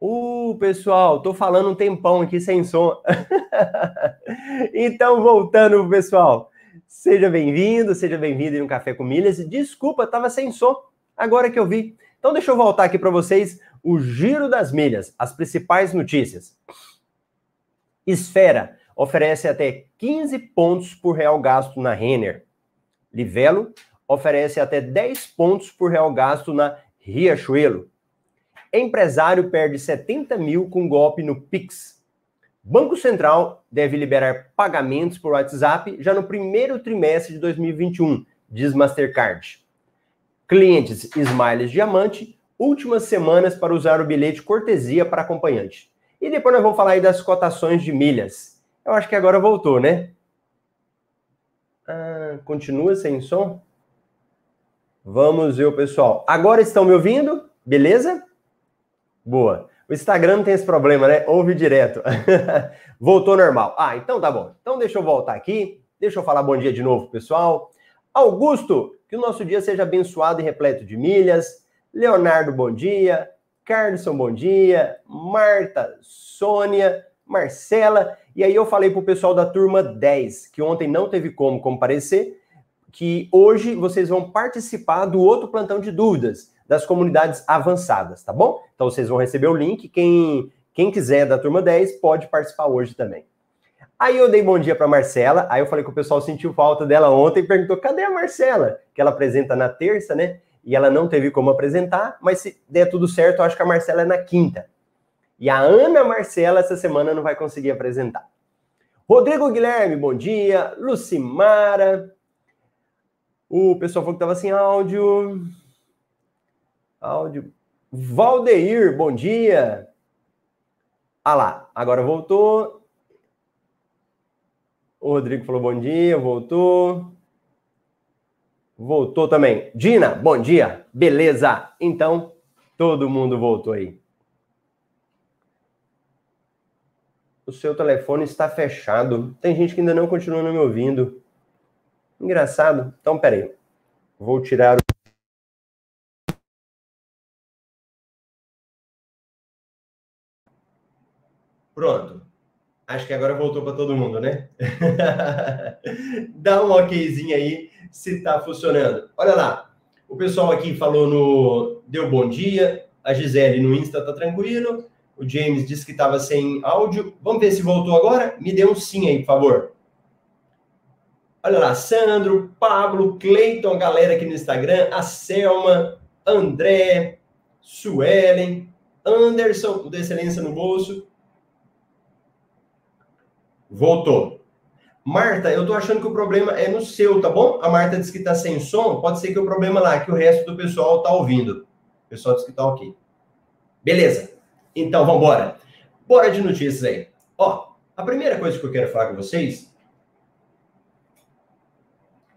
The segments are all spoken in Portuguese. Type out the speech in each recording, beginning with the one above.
Uh, pessoal, tô falando um tempão aqui sem som. então, voltando, pessoal. Seja bem-vindo, seja bem-vindo em um Café com Milhas. Desculpa, tava sem som, agora que eu vi. Então, deixa eu voltar aqui para vocês o Giro das Milhas, as principais notícias. Esfera oferece até 15 pontos por real gasto na Renner. Livelo oferece até 10 pontos por real gasto na Riachuelo. Empresário perde 70 mil com golpe no Pix. Banco Central deve liberar pagamentos por WhatsApp já no primeiro trimestre de 2021, diz Mastercard. Clientes Smiles Diamante, últimas semanas para usar o bilhete cortesia para acompanhante. E depois nós vamos falar aí das cotações de milhas. Eu acho que agora voltou, né? Ah, continua sem som? Vamos ver pessoal. Agora estão me ouvindo? Beleza? Boa. O Instagram não tem esse problema, né? Ouve direto. Voltou normal. Ah, então tá bom. Então deixa eu voltar aqui. Deixa eu falar bom dia de novo, pessoal. Augusto, que o nosso dia seja abençoado e repleto de milhas. Leonardo, bom dia. Carlson, bom dia. Marta, Sônia, Marcela. E aí eu falei pro pessoal da turma 10, que ontem não teve como comparecer, que hoje vocês vão participar do outro plantão de dúvidas das comunidades avançadas, tá bom? Então vocês vão receber o link. Quem, quem quiser da turma 10 pode participar hoje também. Aí eu dei bom dia para Marcela. Aí eu falei que o pessoal sentiu falta dela ontem e perguntou: cadê a Marcela? Que ela apresenta na terça, né? E ela não teve como apresentar, mas se der tudo certo, eu acho que a Marcela é na quinta. E a Ana Marcela essa semana não vai conseguir apresentar. Rodrigo Guilherme, bom dia. Lucimara. O pessoal falou que estava sem áudio. Áudio. Valdeir, bom dia. Ah lá, agora voltou. O Rodrigo falou bom dia, voltou. Voltou também. Dina, bom dia. Beleza. Então, todo mundo voltou aí. O seu telefone está fechado. Tem gente que ainda não continua me ouvindo. Engraçado. Então, peraí. Vou tirar o. Pronto. Acho que agora voltou para todo mundo, né? Dá um okzinho aí se está funcionando. Olha lá. O pessoal aqui falou no deu bom dia. A Gisele no Insta tá tranquilo. O James disse que estava sem áudio. Vamos ver se voltou agora? Me dê um sim aí, por favor. Olha lá, Sandro, Pablo, Cleiton, galera aqui no Instagram, a Selma, André, Suelen, Anderson, o da Excelência no Bolso, Voltou. Marta, eu tô achando que o problema é no seu, tá bom? A Marta disse que tá sem som, pode ser que o problema lá, que o resto do pessoal tá ouvindo. O pessoal disse que tá ok. Beleza. Então, vamos embora. Bora de notícias aí. Ó, a primeira coisa que eu quero falar com vocês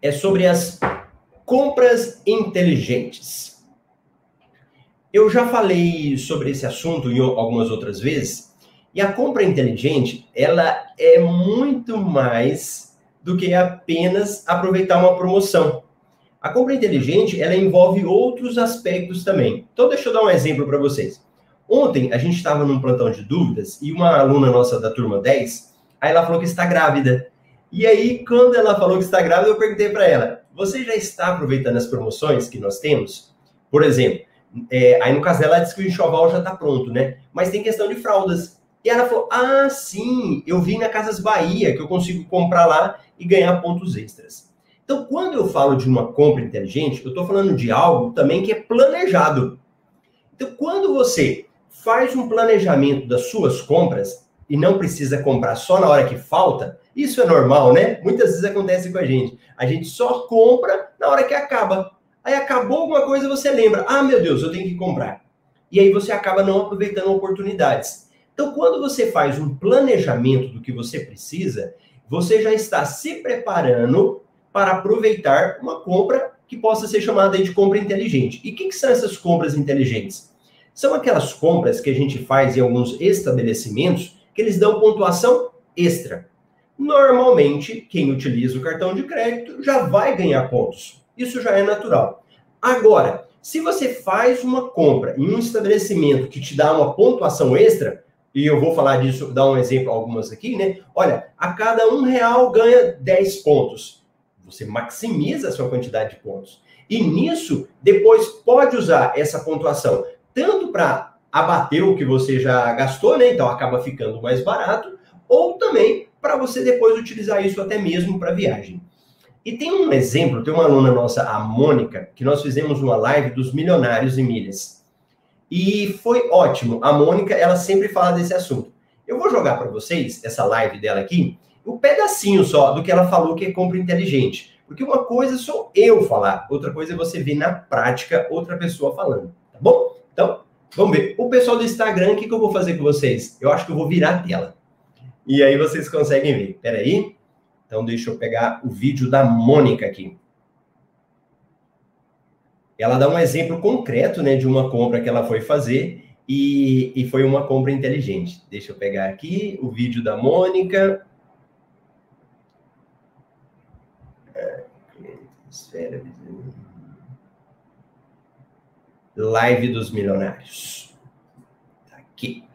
é sobre as compras inteligentes. Eu já falei sobre esse assunto em algumas outras vezes, e a compra inteligente, ela é muito mais do que apenas aproveitar uma promoção. A compra inteligente, ela envolve outros aspectos também. Então, deixa eu dar um exemplo para vocês. Ontem, a gente estava num plantão de dúvidas e uma aluna nossa da turma 10, aí ela falou que está grávida. E aí, quando ela falou que está grávida, eu perguntei para ela: você já está aproveitando as promoções que nós temos? Por exemplo, é, aí no caso dela, ela disse que o enxoval já está pronto, né? Mas tem questão de fraldas. E ela falou: Ah, sim, eu vi na Casas Bahia que eu consigo comprar lá e ganhar pontos extras. Então, quando eu falo de uma compra inteligente, eu estou falando de algo também que é planejado. Então, quando você faz um planejamento das suas compras e não precisa comprar só na hora que falta, isso é normal, né? Muitas vezes acontece com a gente. A gente só compra na hora que acaba. Aí acabou alguma coisa, você lembra: ah, meu Deus, eu tenho que comprar. E aí você acaba não aproveitando oportunidades. Então, quando você faz um planejamento do que você precisa, você já está se preparando para aproveitar uma compra que possa ser chamada de compra inteligente. E o que, que, são essas compras inteligentes? São aquelas compras que a gente faz em alguns estabelecimentos que eles dão pontuação extra. Normalmente, quem utiliza o cartão de crédito já vai ganhar pontos. Isso já é natural. Agora, Se você faz uma compra em um estabelecimento que te dá uma pontuação extra, e eu vou falar disso, dar um exemplo, algumas aqui, né? Olha, a cada um real ganha 10 pontos. Você maximiza a sua quantidade de pontos. E nisso, depois pode usar essa pontuação tanto para abater o que você já gastou, né? Então acaba ficando mais barato, ou também para você depois utilizar isso até mesmo para viagem. E tem um exemplo, tem uma aluna nossa, a Mônica, que nós fizemos uma live dos milionários em milhas. E foi ótimo. A Mônica, ela sempre fala desse assunto. Eu vou jogar para vocês essa live dela aqui, um pedacinho só do que ela falou que é compra inteligente. Porque uma coisa sou eu falar, outra coisa é você ver na prática outra pessoa falando, tá bom? Então, vamos ver. O pessoal do Instagram, o que, que eu vou fazer com vocês? Eu acho que eu vou virar a tela. E aí vocês conseguem ver. Peraí. aí. Então, deixa eu pegar o vídeo da Mônica aqui. Ela dá um exemplo concreto né, de uma compra que ela foi fazer e, e foi uma compra inteligente. Deixa eu pegar aqui o vídeo da Mônica. Esfera Live dos Milionários. Tá aqui.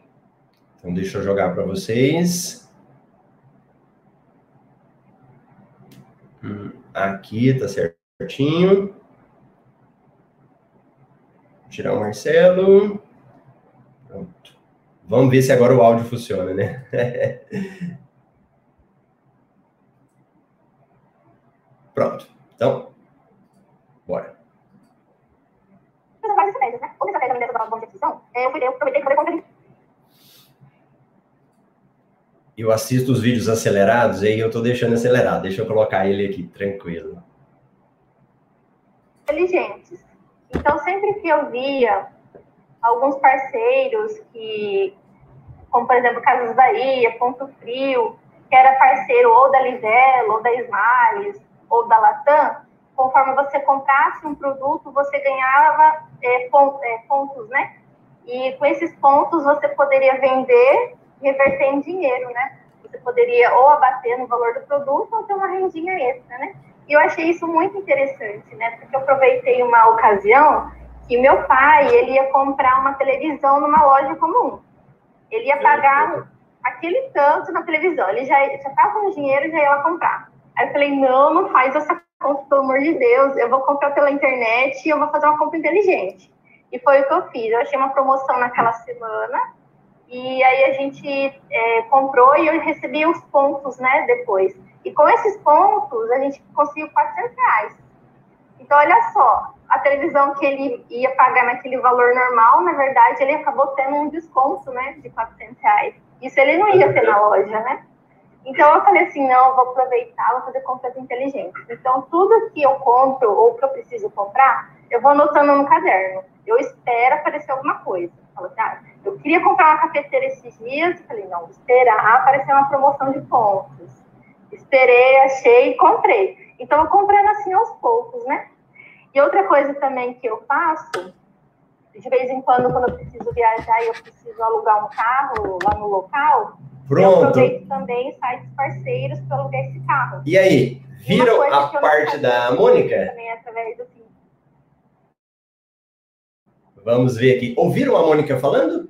Então, deixa eu jogar para vocês. Aqui tá certinho. Tirar o Marcelo. Pronto. Vamos ver se agora o áudio funciona, né? Pronto. Então, bora. Várias estratégias, né? Outra estratégia de aquisição, eu fui eu aproveitei para fazer conta eu assisto os vídeos acelerados, aí eu estou deixando acelerado. Deixa eu colocar ele aqui, tranquilo. Inteligentes. Então, sempre que eu via alguns parceiros que, como por exemplo, Casas Bahia, Ponto Frio, que era parceiro ou da Livelo, ou da Smiles, ou da Latam, conforme você comprasse um produto, você ganhava é, é pontos, né? E com esses pontos você poderia vender reverter em dinheiro, né? Você poderia ou abater no valor do produto ou ter uma rendinha extra, né? E eu achei isso muito interessante, né? Porque eu aproveitei uma ocasião que meu pai, ele ia comprar uma televisão numa loja comum. Ele ia pagar aquele tanto na televisão. Ele já estava com dinheiro e já ia lá comprar. Aí eu falei, não, não faz essa compra, pelo amor de Deus. Eu vou comprar pela internet e eu vou fazer uma compra inteligente. E foi o que eu fiz. Eu achei uma promoção naquela semana e aí a gente é, comprou e eu recebi os pontos, né, depois. E com esses pontos, a gente conseguiu 400 reais. Então, olha só, a televisão que ele ia pagar naquele valor normal, na verdade, ele acabou tendo um desconto, né, de 400 reais. Isso ele não ia ter na loja, né? Então, eu falei assim, não, vou aproveitar, vou fazer compras inteligentes. Então, tudo que eu compro ou que eu preciso comprar, eu vou anotando no caderno. Eu espero aparecer alguma coisa. Falo assim, ah, eu queria comprar uma cafeteira esses dias, falei, não, esperar aparecer uma promoção de pontos. Esperei, achei e comprei. Então, eu comprando assim aos poucos, né? E outra coisa também que eu faço, de vez em quando, quando eu preciso viajar e eu preciso alugar um carro lá no local, Pronto. eu aproveito também sites parceiros para alugar esse carro. E aí, viram a parte da Mônica? Também através do Vamos ver aqui. Ouviram a Mônica falando?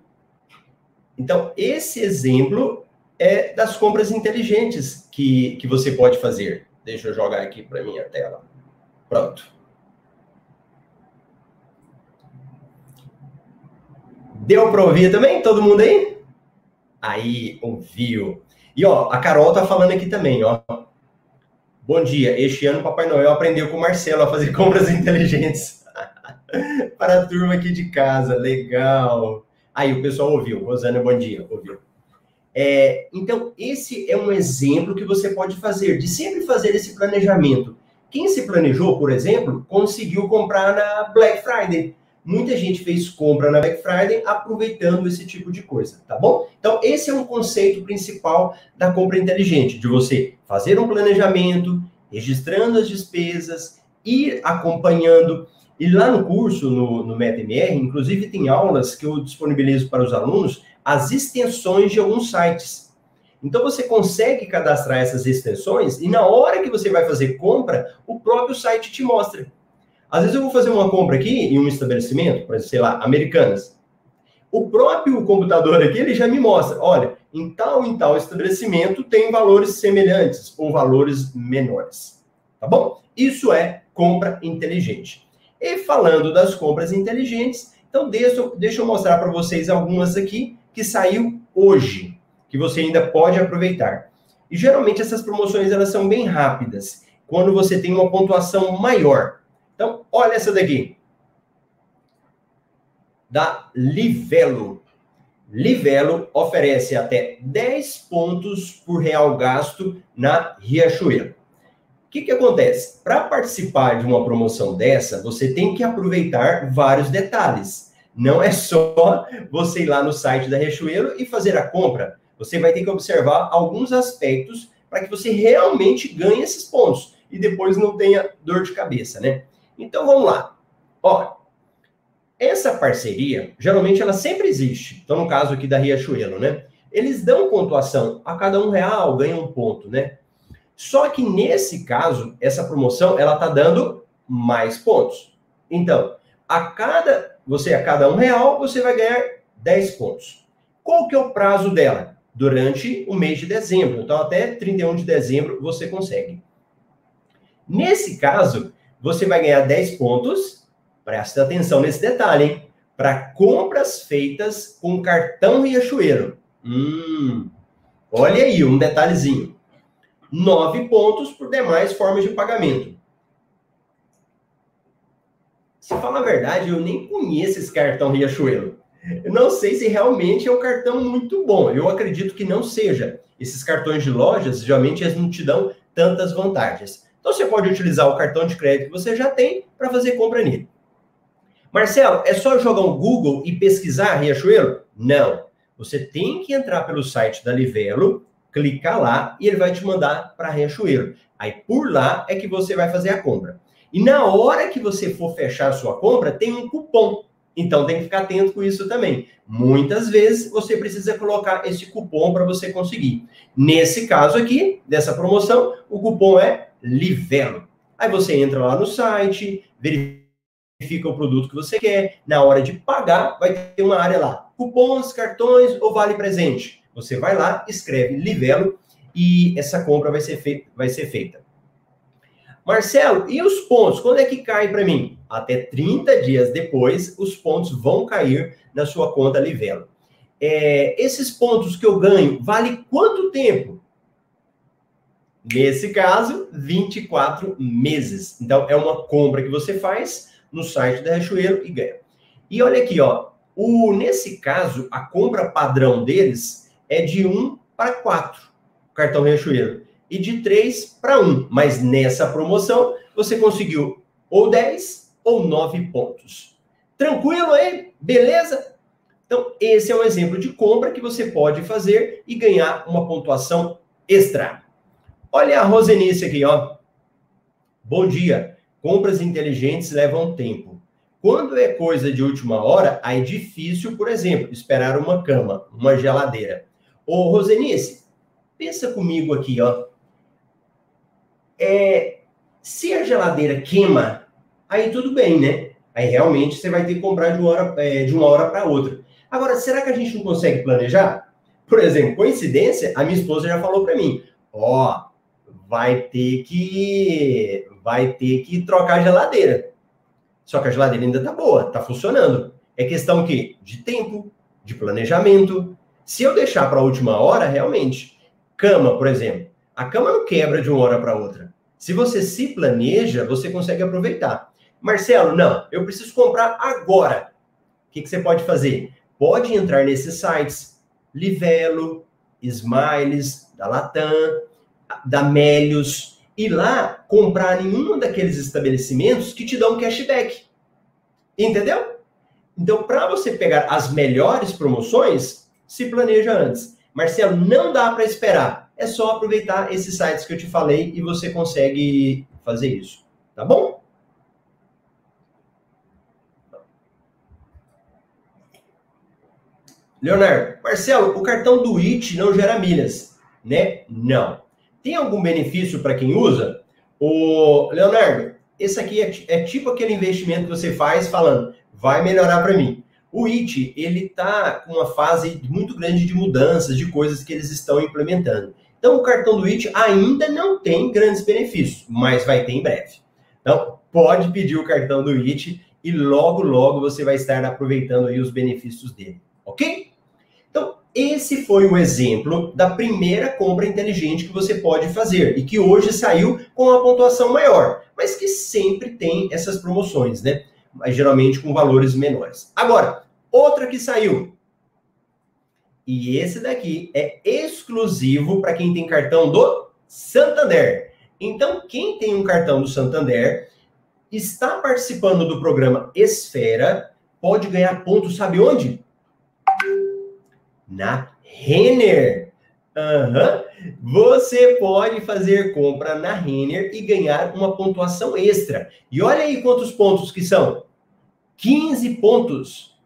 Então, esse exemplo é das compras inteligentes que, que você pode fazer. Deixa eu jogar aqui para minha tela. Pronto. Deu para ouvir também? Todo mundo aí? Aí, ouviu. E ó, a Carol tá falando aqui também, ó. Bom dia. Este ano Papai Noel aprendeu com o Marcelo a fazer compras inteligentes. para a turma aqui de casa, legal. Aí o pessoal ouviu, Rosana, bom dia, ouviu. É, então, esse é um exemplo que você pode fazer, de sempre fazer esse planejamento. Quem se planejou, por exemplo, conseguiu comprar na Black Friday. Muita gente fez compra na Black Friday aproveitando esse tipo de coisa, tá bom? Então, esse é um conceito principal da compra inteligente, de você fazer um planejamento, registrando as despesas, ir acompanhando e lá no curso, no, no MetaMR, inclusive tem aulas que eu disponibilizo para os alunos as extensões de alguns sites. Então você consegue cadastrar essas extensões e na hora que você vai fazer compra, o próprio site te mostra. Às vezes eu vou fazer uma compra aqui em um estabelecimento, por exemplo, sei lá, Americanas. O próprio computador aqui, ele já me mostra, olha, em tal em tal estabelecimento tem valores semelhantes ou valores menores. Tá bom? Isso é compra inteligente. E falando das compras inteligentes, então deixa, deixa eu mostrar para vocês algumas aqui que saiu hoje, que você ainda pode aproveitar. E geralmente essas promoções elas são bem rápidas, quando você tem uma pontuação maior. Então, olha essa daqui. Da Livelo. Livelo oferece até 10 pontos por real gasto na Riachuelo. O que, que acontece? Para participar de uma promoção dessa, você tem que aproveitar vários detalhes. Não é só você ir lá no site da Riachuelo e fazer a compra. Você vai ter que observar alguns aspectos para que você realmente ganhe esses pontos e depois não tenha dor de cabeça, né? Então vamos lá. Ó, essa parceria, geralmente ela sempre existe. Então, no caso aqui da Riachuelo, né? Eles dão pontuação a cada um real, ganham um ponto, né? Só que nesse caso, essa promoção, ela tá dando mais pontos. Então, a cada, você a cada um real, você vai ganhar 10 pontos. Qual que é o prazo dela? Durante o mês de dezembro. Então, até 31 de dezembro você consegue. Nesse caso, você vai ganhar 10 pontos Presta atenção nesse detalhe, hein? Para compras feitas com cartão Riachuelo. Hum, olha aí um detalhezinho. Nove pontos por demais formas de pagamento. Se falar a verdade, eu nem conheço esse cartão Riachuelo. Eu não sei se realmente é um cartão muito bom. Eu acredito que não seja. Esses cartões de lojas, geralmente, eles não te dão tantas vantagens. Então, você pode utilizar o cartão de crédito que você já tem para fazer compra nele. Marcelo, é só jogar um Google e pesquisar Riachuelo? Não. Você tem que entrar pelo site da Livelo, clicar lá e ele vai te mandar para Riachuelo. Aí por lá é que você vai fazer a compra. E na hora que você for fechar a sua compra, tem um cupom. Então tem que ficar atento com isso também. Muitas vezes você precisa colocar esse cupom para você conseguir. Nesse caso aqui, dessa promoção, o cupom é Livelo. Aí você entra lá no site, verifica o produto que você quer. Na hora de pagar, vai ter uma área lá: cupons, cartões ou vale presente. Você vai lá, escreve Livelo e essa compra vai ser, vai ser feita. Marcelo, e os pontos? Quando é que cai para mim? Até 30 dias depois, os pontos vão cair na sua conta Livelo. É, esses pontos que eu ganho, vale quanto tempo? Nesse caso, 24 meses. Então, é uma compra que você faz no site da Riachuelo e ganha. E olha aqui, ó, o, nesse caso, a compra padrão deles é de 1 para 4, cartão Riachuelo, e de 3 para 1. Mas nessa promoção, você conseguiu ou 10 ou 9 pontos. Tranquilo aí? Beleza? Então, esse é um exemplo de compra que você pode fazer e ganhar uma pontuação extra. Olha a Rosenice aqui, ó. Bom dia. Compras inteligentes levam tempo. Quando é coisa de última hora, aí é difícil, por exemplo, esperar uma cama, uma geladeira. Ô, Rosenice, pensa comigo aqui, ó. É, se a geladeira queima, aí tudo bem, né? Aí realmente você vai ter que comprar de uma hora, é, hora para outra. Agora, será que a gente não consegue planejar? Por exemplo, coincidência, a minha esposa já falou para mim: ó, vai ter que vai ter que trocar a geladeira. Só que a geladeira ainda tá boa, tá funcionando. É questão que de tempo, de planejamento. Se eu deixar para a última hora, realmente, cama, por exemplo, a cama não quebra de uma hora para outra. Se você se planeja, você consegue aproveitar. Marcelo, não, eu preciso comprar agora. O que, que você pode fazer? Pode entrar nesses sites, Livelo, Smiles, da Latam, da Melios, ir lá comprar em um daqueles estabelecimentos que te dão cashback. Entendeu? Então, para você pegar as melhores promoções, se planeja antes. Marcelo, não dá para esperar. É só aproveitar esses sites que eu te falei e você consegue fazer isso. Tá bom? Leonardo, Marcelo, o cartão do IT não gera milhas, né? Não. Tem algum benefício para quem usa? O Leonardo, esse aqui é, é tipo aquele investimento que você faz falando, vai melhorar para mim. O IT, ele está com uma fase muito grande de mudanças, de coisas que eles estão implementando. Então, o cartão do IT ainda não tem grandes benefícios, mas vai ter em breve. Então, pode pedir o cartão do IT e logo, logo você vai estar aproveitando aí os benefícios dele, ok? Então, esse foi o exemplo da primeira compra inteligente que você pode fazer e que hoje saiu com uma pontuação maior, mas que sempre tem essas promoções, né? Mas geralmente com valores menores. Agora, outra que saiu. E esse daqui é exclusivo para quem tem cartão do Santander. Então, quem tem um cartão do Santander está participando do programa Esfera, pode ganhar pontos, sabe onde? Na Renner. Uhum. Você pode fazer compra na Renner e ganhar uma pontuação extra. E olha aí quantos pontos que são. 15 pontos.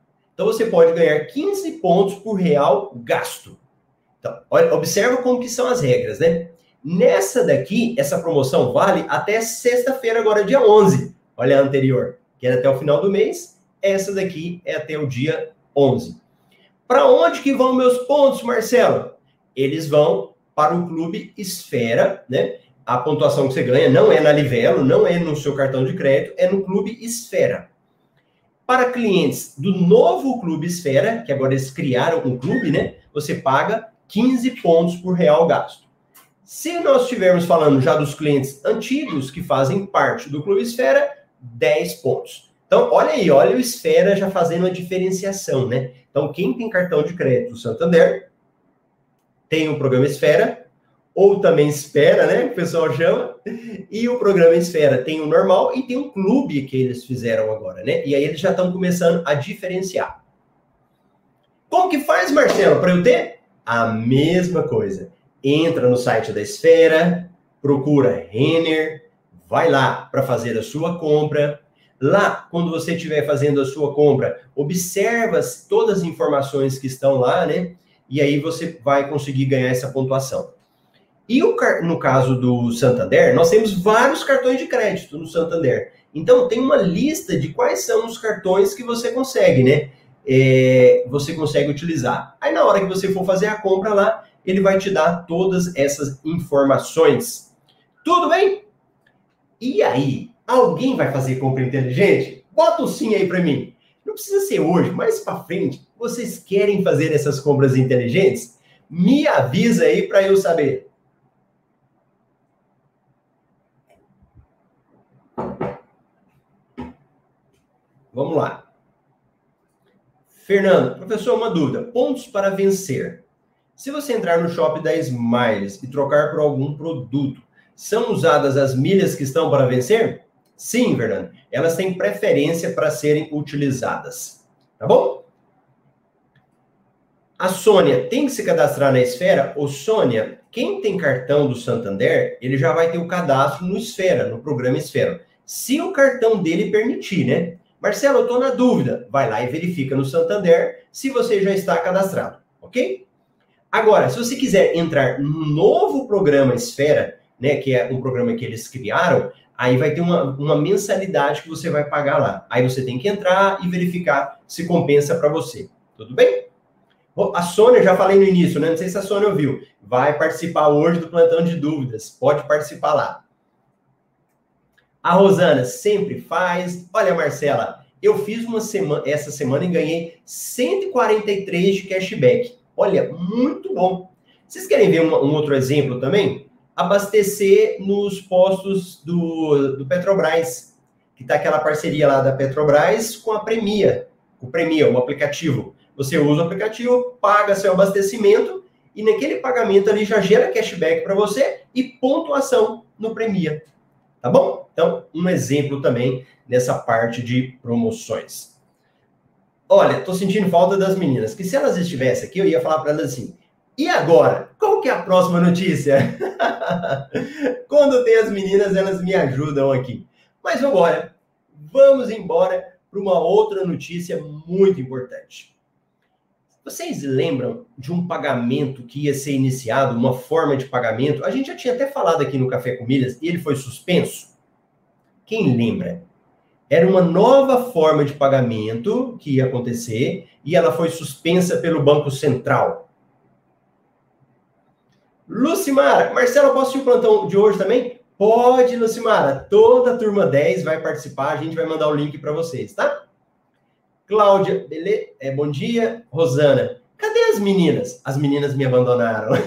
Então você pode ganhar 15 pontos por real gasto. Então, olha, observa como que são as regras, né? Nessa daqui, essa promoção vale até sexta-feira, agora dia 11. Olha a anterior, que era até o final do mês. Essa daqui é até o dia 11. Para onde que vão meus pontos, Marcelo? Eles vão para o Clube Esfera, né? A pontuação que você ganha não é na Livelo, não é no seu cartão de crédito, é no Clube Esfera. Para clientes do novo Clube Esfera, que agora eles criaram um clube, né? Você paga 15 pontos por real gasto. Se nós estivermos falando já dos clientes antigos que fazem parte do Clube Esfera, 10 pontos. Então, olha aí, olha o Esfera já fazendo a diferenciação, né? Então, quem tem cartão de crédito Santander tem o programa Esfera, ou também Espera, né? O pessoal chama. E o programa Esfera tem o normal e tem um clube que eles fizeram agora, né? E aí eles já estão começando a diferenciar. Como que faz, Marcelo, para eu ter? A mesma coisa entra no site da Esfera, procura Renner, vai lá para fazer a sua compra. Lá, quando você estiver fazendo a sua compra, observa todas as informações que estão lá, né? E aí você vai conseguir ganhar essa pontuação. E o, no caso do Santander, nós temos vários cartões de crédito no Santander. Então, tem uma lista de quais são os cartões que você consegue, né? É, você consegue utilizar. Aí, na hora que você for fazer a compra lá, ele vai te dar todas essas informações. Tudo bem? E aí, alguém vai fazer compra inteligente? Bota o sim aí para mim. Não precisa ser hoje, mais para frente. Vocês querem fazer essas compras inteligentes? Me avisa aí para eu saber. Vamos lá. Fernando, professor, uma dúvida. Pontos para vencer. Se você entrar no shopping da Smiles e trocar por algum produto, são usadas as milhas que estão para vencer? Sim, Fernando. Elas têm preferência para serem utilizadas. Tá bom? A Sônia tem que se cadastrar na Esfera? Ô, Sônia, quem tem cartão do Santander, ele já vai ter o cadastro no Esfera, no programa Esfera. Se o cartão dele permitir, né? Marcelo, eu estou na dúvida. Vai lá e verifica no Santander se você já está cadastrado, ok? Agora, se você quiser entrar no novo programa Esfera, né, que é um programa que eles criaram, aí vai ter uma, uma mensalidade que você vai pagar lá. Aí você tem que entrar e verificar se compensa para você. Tudo bem? Bom, a Sônia, já falei no início, né? Não sei se a Sônia ouviu. Vai participar hoje do plantão de dúvidas. Pode participar lá. A Rosana sempre faz. Olha, Marcela, eu fiz uma semana, essa semana e ganhei 143 de cashback. Olha, muito bom. Vocês querem ver um, um outro exemplo também? Abastecer nos postos do, do Petrobras, que está aquela parceria lá da Petrobras com a Premia, o Premia, o aplicativo. Você usa o aplicativo, paga seu abastecimento e naquele pagamento ali já gera cashback para você e pontuação no Premia. Tá bom? Então, um exemplo também nessa parte de promoções. Olha, tô sentindo falta das meninas, que se elas estivessem aqui, eu ia falar para elas assim: e agora? Qual que é a próxima notícia? Quando tem as meninas, elas me ajudam aqui. Mas vamos embora. Vamos embora para uma outra notícia muito importante. Vocês lembram de um pagamento que ia ser iniciado, uma forma de pagamento? A gente já tinha até falado aqui no Café com Milhas e ele foi suspenso Quem lembra? Era uma nova forma de pagamento que ia acontecer e ela foi suspensa pelo Banco Central. Lucimara, Marcelo, posso ir o plantão de hoje também? Pode, Lucimara. Toda a turma 10 vai participar, a gente vai mandar o link para vocês, tá? Cláudia, beleza? É, bom dia. Rosana, cadê as meninas? As meninas me abandonaram.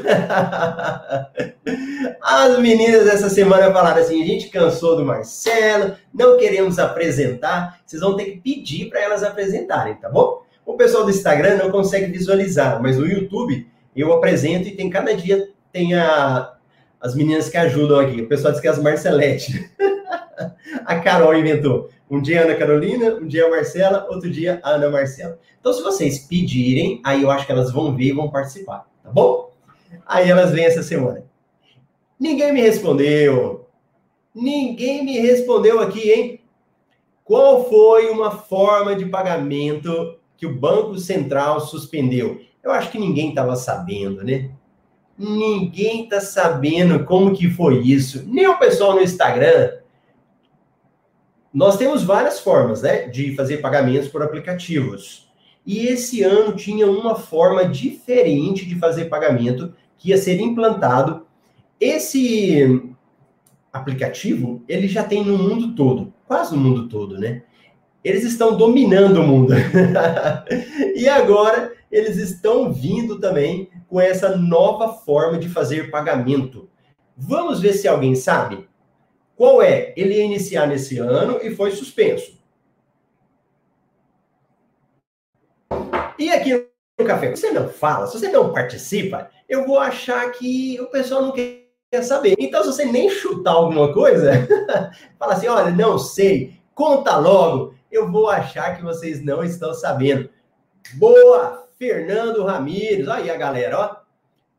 as meninas essa semana falaram assim: a gente cansou do Marcelo, não queremos apresentar. Vocês vão ter que pedir para elas apresentarem, tá bom? O pessoal do Instagram não consegue visualizar, mas no YouTube eu apresento e tem cada dia tem a, as meninas que ajudam aqui. O pessoal diz que é as Marcelete. a Carol inventou. Um dia a Ana Carolina, um dia a Marcela, outro dia a Ana Marcela. Então, se vocês pedirem, aí eu acho que elas vão ver e vão participar, tá bom? Aí elas vêm essa semana. Ninguém me respondeu. Ninguém me respondeu aqui, hein? Qual foi uma forma de pagamento que o Banco Central suspendeu? Eu acho que ninguém estava sabendo, né? Ninguém está sabendo como que foi isso. Nem o pessoal no Instagram. Nós temos várias formas, né, de fazer pagamentos por aplicativos. E esse ano tinha uma forma diferente de fazer pagamento que ia ser implantado. Esse aplicativo, ele já tem no mundo todo, quase no mundo todo, né? Eles estão dominando o mundo. e agora eles estão vindo também com essa nova forma de fazer pagamento. Vamos ver se alguém sabe? Qual é? Ele ia iniciar nesse ano e foi suspenso. E aqui no café, você não fala, se você não participa, eu vou achar que o pessoal não quer saber. Então, se você nem chutar alguma coisa, fala assim: olha, não sei, conta logo, eu vou achar que vocês não estão sabendo. Boa! Fernando Ramires, aí a galera, ó.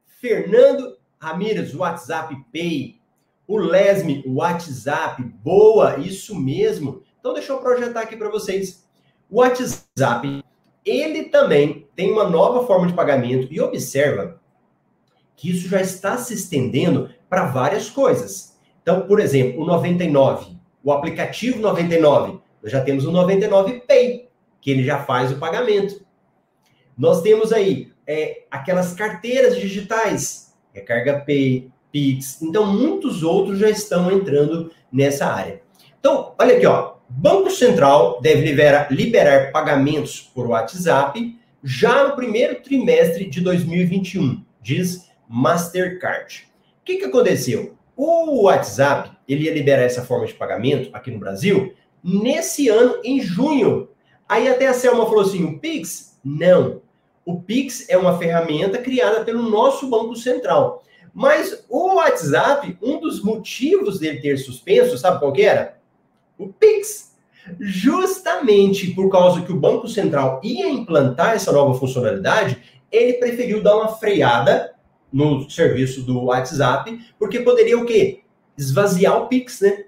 Fernando Ramires, WhatsApp Pay. O Lesme, WhatsApp. Boa, isso mesmo. Então deixa eu projetar aqui para vocês. O WhatsApp, ele também tem uma nova forma de pagamento e observa que isso já está se estendendo para várias coisas. Então, por exemplo, o 99, o aplicativo 99, nós já temos o 99 Pay, que ele já faz o pagamento. Nós temos aí é, aquelas carteiras digitais, Recarga Pay, Pix, então muitos outros já estão entrando nessa área. Então, olha aqui, ó. Banco Central deve liberar, liberar pagamentos por WhatsApp já no primeiro trimestre de 2021, diz Mastercard. O que, que aconteceu? O WhatsApp, ele ia liberar essa forma de pagamento aqui no Brasil nesse ano, em junho. Aí até a Selma falou assim, o Pix? Não. O Pix é uma ferramenta criada pelo nosso Banco Central. Mas o WhatsApp, um dos motivos dele ter suspenso, sabe qual era? O Pix. Justamente por causa que o Banco Central ia implantar essa nova funcionalidade, ele preferiu dar uma freada no serviço do WhatsApp, porque poderia o quê? Esvaziar o Pix, né?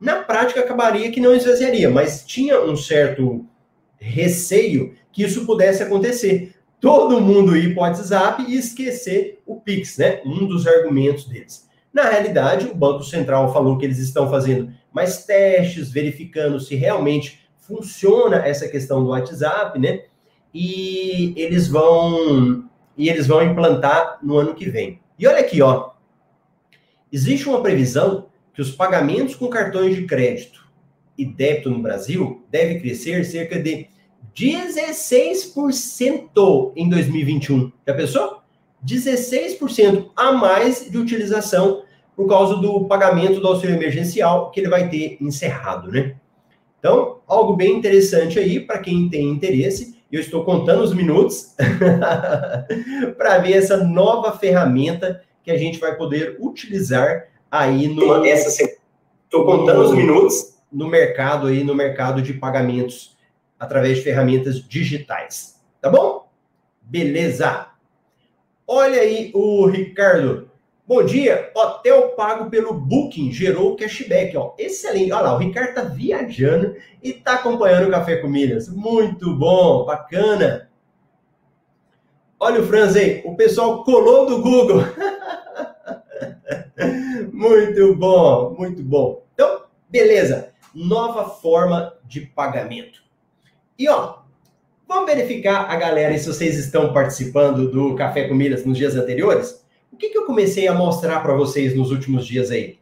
Na prática acabaria que não esvaziaria, mas tinha um certo receio que isso pudesse acontecer todo mundo ir para o WhatsApp e esquecer o Pix, né? Um dos argumentos deles. Na realidade, o Banco Central falou que eles estão fazendo mais testes, verificando se realmente funciona essa questão do WhatsApp, né? E eles vão e eles vão implantar no ano que vem. E olha aqui, ó. Existe uma previsão que os pagamentos com cartões de crédito e débito no Brasil devem crescer cerca de 16% em 2021. Já pensou? 16% a mais de utilização por causa do pagamento do auxílio emergencial que ele vai ter encerrado, né? Então, algo bem interessante aí para quem tem interesse. Eu estou contando os minutos para ver essa nova ferramenta que a gente vai poder utilizar aí no essa estou contando os minutos no mercado aí no mercado de pagamentos através de ferramentas digitais. Tá bom? Beleza. Olha aí o Ricardo. Bom dia. Hotel pago pelo Booking gerou cashback, ó. Excelente. Olha lá, o Ricardo tá viajando e tá acompanhando o Café com Milhas. Muito bom, bacana. Olha o Franz aí, o pessoal colou do Google. muito bom, muito bom. Então, beleza. nova forma de pagamento. E ó, vamos verificar a galera se vocês estão participando do Café com Milhas nos dias anteriores? O que, que eu comecei a mostrar para vocês nos últimos dias aí?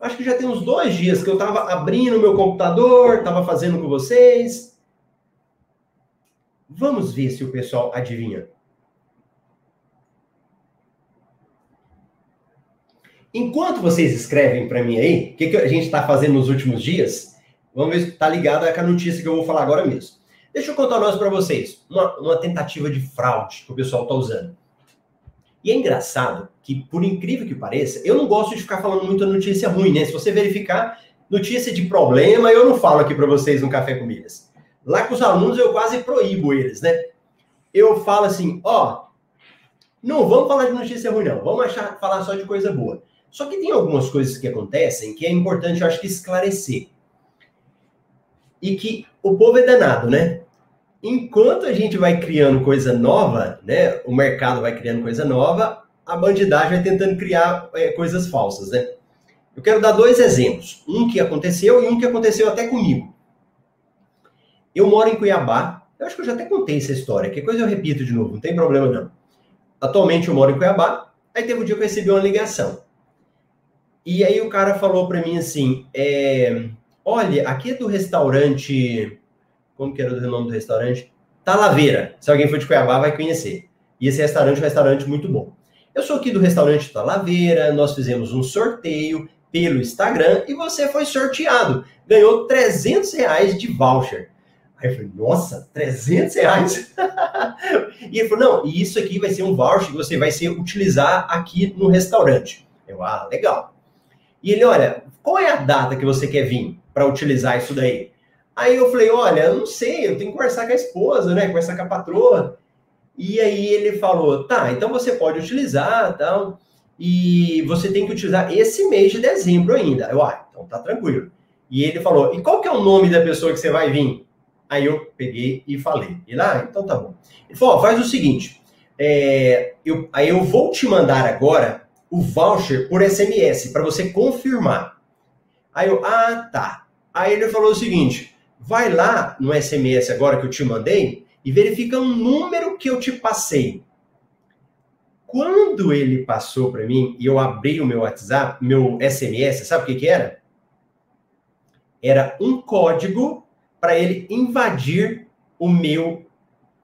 Acho que já tem uns dois dias que eu estava abrindo meu computador, estava fazendo com vocês. Vamos ver se o pessoal adivinha. Enquanto vocês escrevem para mim aí, o que, que a gente está fazendo nos últimos dias, vamos ver se está ligado com a notícia que eu vou falar agora mesmo. Deixa eu contar nós para vocês uma, uma tentativa de fraude que o pessoal está usando. E é engraçado que, por incrível que pareça, eu não gosto de ficar falando muita notícia ruim, né? Se você verificar notícia de problema, eu não falo aqui para vocês no Café com Milhas. Lá com os alunos eu quase proíbo eles, né? Eu falo assim, ó, não vamos falar de notícia ruim, não. Vamos achar, falar só de coisa boa. Só que tem algumas coisas que acontecem que é importante, eu acho que, esclarecer. E que o povo é danado, né? enquanto a gente vai criando coisa nova, né? O mercado vai criando coisa nova, a bandidagem vai tentando criar é, coisas falsas, né? Eu quero dar dois exemplos. Um que aconteceu e um que aconteceu até comigo. Eu moro em Cuiabá. Eu acho que eu já até contei essa história. Que coisa eu repito de novo, não tem problema não. Atualmente eu moro em Cuiabá. Aí teve um dia que eu recebi uma ligação. E aí o cara falou para mim assim: é, Olha, aqui é do restaurante como que era o nome do restaurante? Talaveira. Se alguém for de Cuiabá, vai conhecer. E esse restaurante é um restaurante muito bom. Eu sou aqui do restaurante Talaveira, nós fizemos um sorteio pelo Instagram e você foi sorteado. Ganhou 300 reais de voucher. Aí eu falei, nossa, 300 reais? e ele falou, não, e isso aqui vai ser um voucher que você vai ser, utilizar aqui no restaurante. Eu, ah, legal. E ele, olha, qual é a data que você quer vir para utilizar isso daí? Aí eu falei, olha, eu não sei, eu tenho que conversar com a esposa, né? Conversar com a patroa. E aí ele falou, tá, então você pode utilizar, tal, e você tem que utilizar esse mês de dezembro ainda. Eu, ah, então tá tranquilo. E ele falou, e qual que é o nome da pessoa que você vai vir? Aí eu peguei e falei. Ele, ah, então tá bom. Ele falou, faz o seguinte, é, eu, aí eu vou te mandar agora o voucher por SMS, para você confirmar. Aí eu, ah, tá. Aí ele falou o seguinte, vai lá no SMS agora que eu te mandei e verifica um número que eu te passei. Quando ele passou para mim e eu abri o meu WhatsApp, meu SMS, sabe o que, que era? Era um código para ele invadir o meu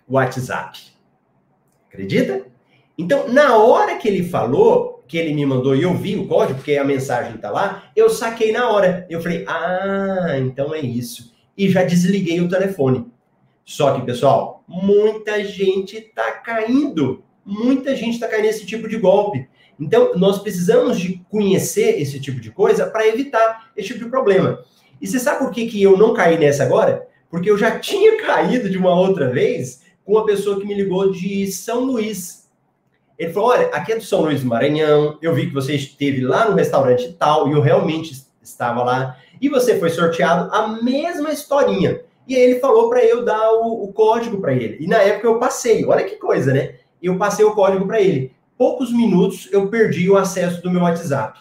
WhatsApp. Acredita? Então, na hora que ele falou, que ele me mandou e eu vi o código, porque a mensagem está lá, eu saquei na hora. Eu falei, ah, então é isso e já desliguei o telefone. Só que, pessoal, muita gente está caindo. Muita gente está caindo nesse tipo de golpe. Então, nós precisamos de conhecer esse tipo de coisa para evitar esse tipo de problema. E você sabe por que, que eu não caí nessa agora? Porque eu já tinha caído de uma outra vez com uma pessoa que me ligou de São Luís. Ele falou: Olha, aqui é do São Luís do Maranhão, eu vi que você esteve lá no restaurante tal, e eu realmente estava lá e você foi sorteado a mesma historinha. E aí ele falou para eu dar o, o código para ele. E na época eu passei. Olha que coisa, né? Eu passei o código para ele. Poucos minutos eu perdi o acesso do meu WhatsApp.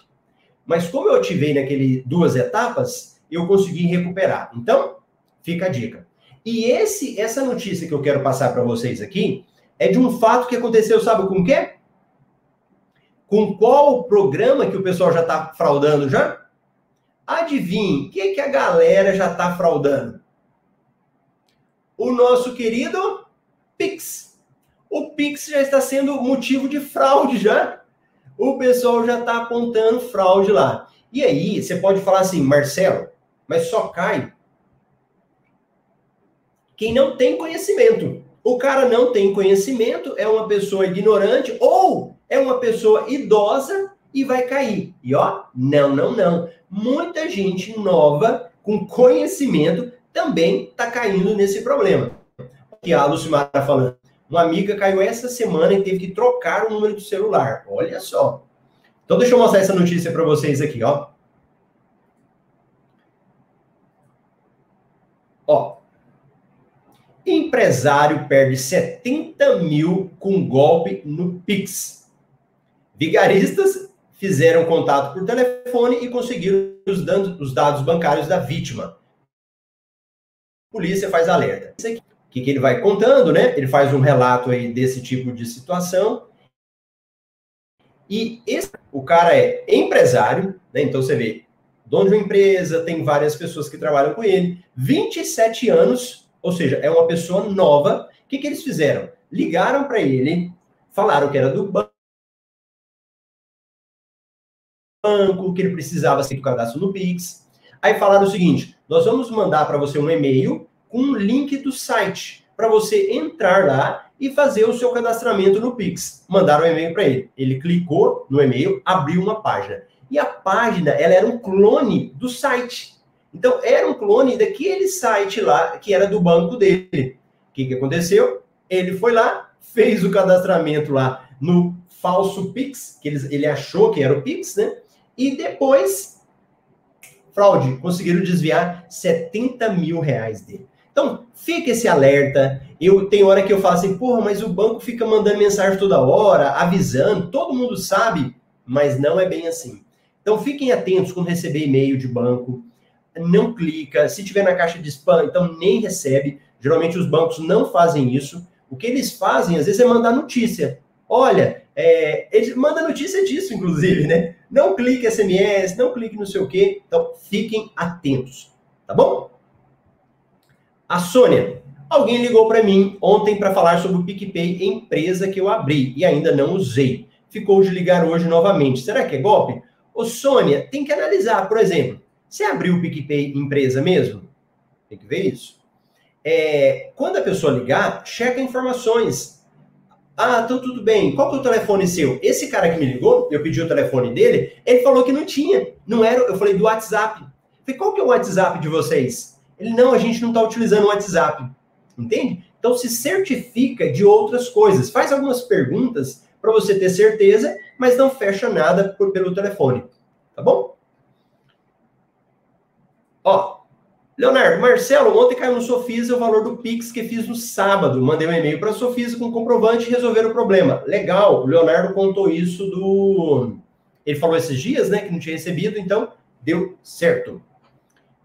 Mas como eu ativei naquele duas etapas, eu consegui recuperar. Então, fica a dica. E esse essa notícia que eu quero passar para vocês aqui é de um fato que aconteceu, sabe com o quê? Com qual programa que o pessoal já está fraudando já? Adivinhe, o que, que a galera já está fraudando? O nosso querido Pix. O Pix já está sendo motivo de fraude já. O pessoal já está apontando fraude lá. E aí, você pode falar assim, Marcelo, mas só cai quem não tem conhecimento. O cara não tem conhecimento, é uma pessoa ignorante ou é uma pessoa idosa e vai cair. E ó, não, não, não muita gente nova, com conhecimento, também está caindo nesse problema. Que a Lucimar está falando. Uma amiga caiu essa semana e teve que trocar o número do celular. Olha só. Então, deixa eu mostrar essa notícia para vocês aqui, ó. Ó. Empresário perde 70 mil com golpe no Pix. Vigaristas fizeram contato por telefone e conseguiram os, dados, os dados bancários da vítima. Polícia faz alerta. O que, que ele vai contando, né? Ele faz um relato aí desse tipo de situação. E esse, o cara é empresário, né? Então você vê, dono de uma empresa, tem várias pessoas que trabalham com ele, 27 anos, ou seja, é uma pessoa nova. O que, que eles fizeram? Ligaram para ele, falaram que era do banco que ele precisava ser o cadastro no Pix. Aí falaram o seguinte: nós vamos mandar para você um e-mail com um link do site para você entrar lá e fazer o seu cadastramento no Pix. Mandaram um e-mail para ele. Ele clicou no e-mail, abriu uma página. E a página, ela era um clone do site. Então, era um clone daquele site lá, que era do banco dele. O que, que aconteceu? Ele foi lá, fez o cadastramento lá no falso Pix, que ele, ele achou que era o Pix, né? E depois, fraude, conseguiram desviar 70 mil reais dele. Então, fica esse alerta. Eu tem hora que eu falo assim, porra, mas o banco fica mandando mensagem toda hora, avisando, todo mundo sabe, mas não é bem assim. Então, fiquem atentos quando receber e-mail de banco. Não clica. Se tiver na caixa de spam, então nem recebe. Geralmente os bancos não fazem isso. O que eles fazem, às vezes, é mandar notícia. Olha, é, ele manda notícia disso, inclusive, né? Não clique SMS, não clique no sei o quê. Então, fiquem atentos, tá bom? A Sônia, alguém ligou para mim ontem para falar sobre o PicPay, empresa que eu abri e ainda não usei. Ficou de ligar hoje novamente. Será que é golpe? Ô, Sônia, tem que analisar. Por exemplo, você abriu o PicPay empresa mesmo? Tem que ver isso. É, quando a pessoa ligar, checa informações ah, então tudo bem. Qual que é o telefone seu? Esse cara que me ligou, eu pedi o telefone dele, ele falou que não tinha. Não era, eu falei do WhatsApp. Eu falei, qual que é o WhatsApp de vocês? Ele, não, a gente não está utilizando o WhatsApp. Entende? Então se certifica de outras coisas. Faz algumas perguntas para você ter certeza, mas não fecha nada por, pelo telefone. Tá bom? Ó, Leonardo, Marcelo, ontem caiu no Sofisa o valor do Pix que fiz no sábado. Mandei um e-mail para a Sofisa com comprovante e resolver o problema. Legal, o Leonardo contou isso do. Ele falou esses dias, né, que não tinha recebido, então deu certo.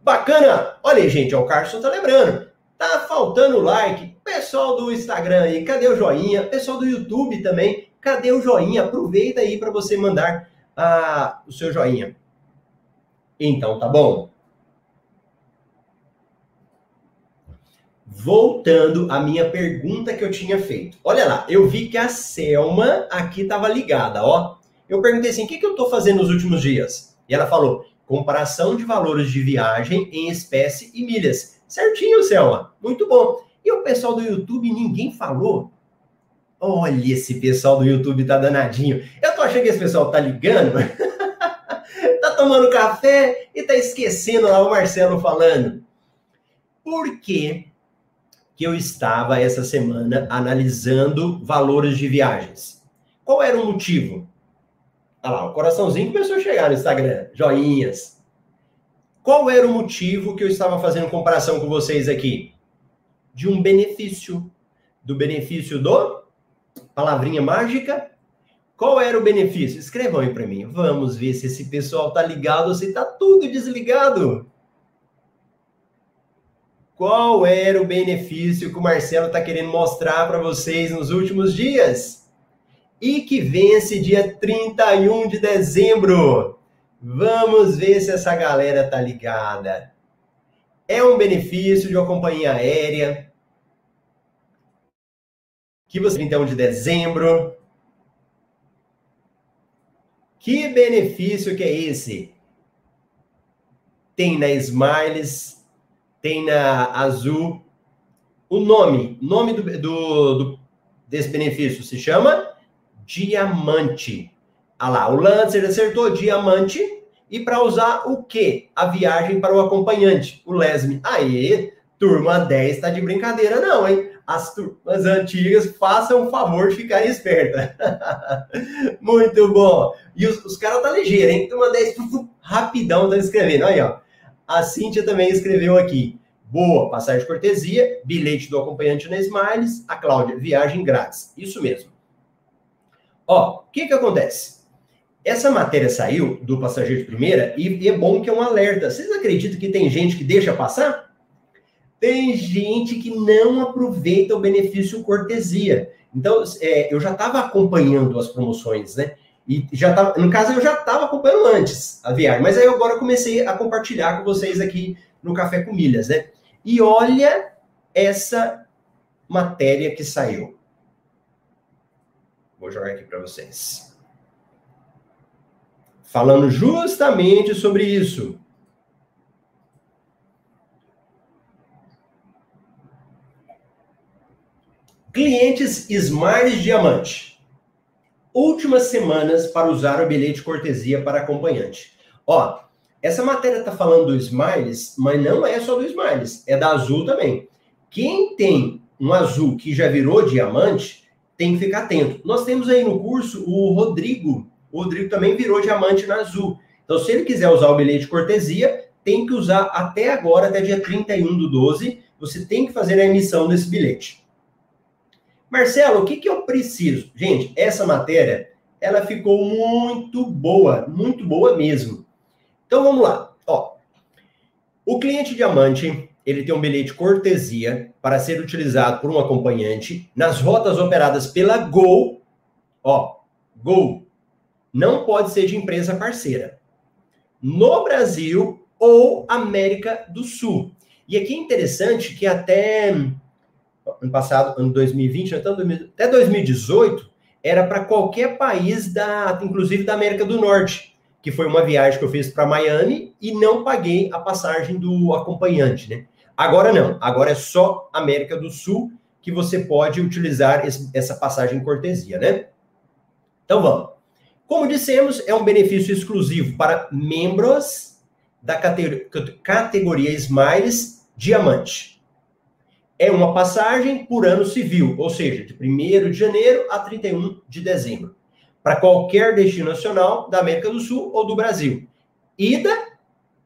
Bacana! Olha aí, gente, ó, o Carson tá lembrando. Tá faltando like. Pessoal do Instagram aí, cadê o joinha? Pessoal do YouTube também, cadê o joinha? Aproveita aí para você mandar ah, o seu joinha. Então, tá bom. Voltando à minha pergunta que eu tinha feito. Olha lá, eu vi que a Selma aqui estava ligada, ó. Eu perguntei assim, o que, que eu estou fazendo nos últimos dias? E ela falou, comparação de valores de viagem em espécie e milhas. Certinho, Selma. Muito bom. E o pessoal do YouTube, ninguém falou? Olha, esse pessoal do YouTube tá danadinho. Eu tô achando que esse pessoal tá ligando, tá tomando café e tá esquecendo lá o Marcelo falando. Por quê? Que eu estava essa semana analisando valores de viagens. Qual era o motivo? Olha lá, o coraçãozinho começou a chegar no Instagram, joinhas. Qual era o motivo que eu estava fazendo comparação com vocês aqui? De um benefício. Do benefício do? Palavrinha mágica? Qual era o benefício? Escrevam aí para mim. Vamos ver se esse pessoal tá ligado ou se tá tudo desligado. Qual era o benefício que o Marcelo está querendo mostrar para vocês nos últimos dias? E que vence dia 31 de dezembro. Vamos ver se essa galera tá ligada. É um benefício de uma companhia aérea que você 31 de dezembro. Que benefício que é esse? Tem na Smiles tem na Azul o nome, nome do, do, do desse benefício se chama Diamante. Ah lá, o Lancer acertou Diamante. E para usar o quê? A viagem para o acompanhante, o Lesme. Aí, turma 10 está de brincadeira não, hein? As turmas antigas façam o favor de ficar esperta. Muito bom. E os, os caras tá ligeiro, hein? Turma 10, rapidão tá escrevendo. Aí, ó. A Cíntia também escreveu aqui. Boa, passagem de cortesia, bilhete do acompanhante na Smiles. A Cláudia, viagem grátis. Isso mesmo. Ó, o que que acontece? essa matéria saiu do passageiro de primeira e, é bom que é um alerta. Vocês acreditam que tem gente que deixa passar? Tem gente que não aproveita o benefício cortesia. Então, é, eu já estava acompanhando as promoções, né? E já tava, no caso, eu já estava acompanhando antes a viagem, mas aí agora comecei a compartilhar com vocês aqui no Café com Milhas, né? E olha essa matéria que saiu. Vou jogar aqui para vocês. Falando justamente sobre isso. Clientes Smiles Diamante. Últimas semanas para usar o bilhete cortesia para acompanhante. Ó, essa matéria está falando do Smiles, mas não é só do Smiles, é da Azul também. Quem tem um azul que já virou diamante, tem que ficar atento. Nós temos aí no curso o Rodrigo. O Rodrigo também virou diamante na azul. Então, se ele quiser usar o bilhete cortesia, tem que usar até agora, até dia 31 do 12, você tem que fazer a emissão desse bilhete. Marcelo, o que, que eu preciso? Gente, essa matéria, ela ficou muito boa, muito boa mesmo. Então, vamos lá. Ó, o cliente diamante ele tem um bilhete cortesia para ser utilizado por um acompanhante nas rotas operadas pela Gol. Ó, Gol não pode ser de empresa parceira. No Brasil ou América do Sul. E aqui é interessante que até ano passado, ano 2020, até 2018, era para qualquer país da, inclusive da América do Norte, que foi uma viagem que eu fiz para Miami e não paguei a passagem do acompanhante, né? Agora não, agora é só América do Sul que você pode utilizar esse, essa passagem cortesia, né? Então vamos. Como dissemos, é um benefício exclusivo para membros da categoria Smiles Diamante. É uma passagem por ano civil, ou seja, de 1 de janeiro a 31 de dezembro, para qualquer destino nacional da América do Sul ou do Brasil. Ida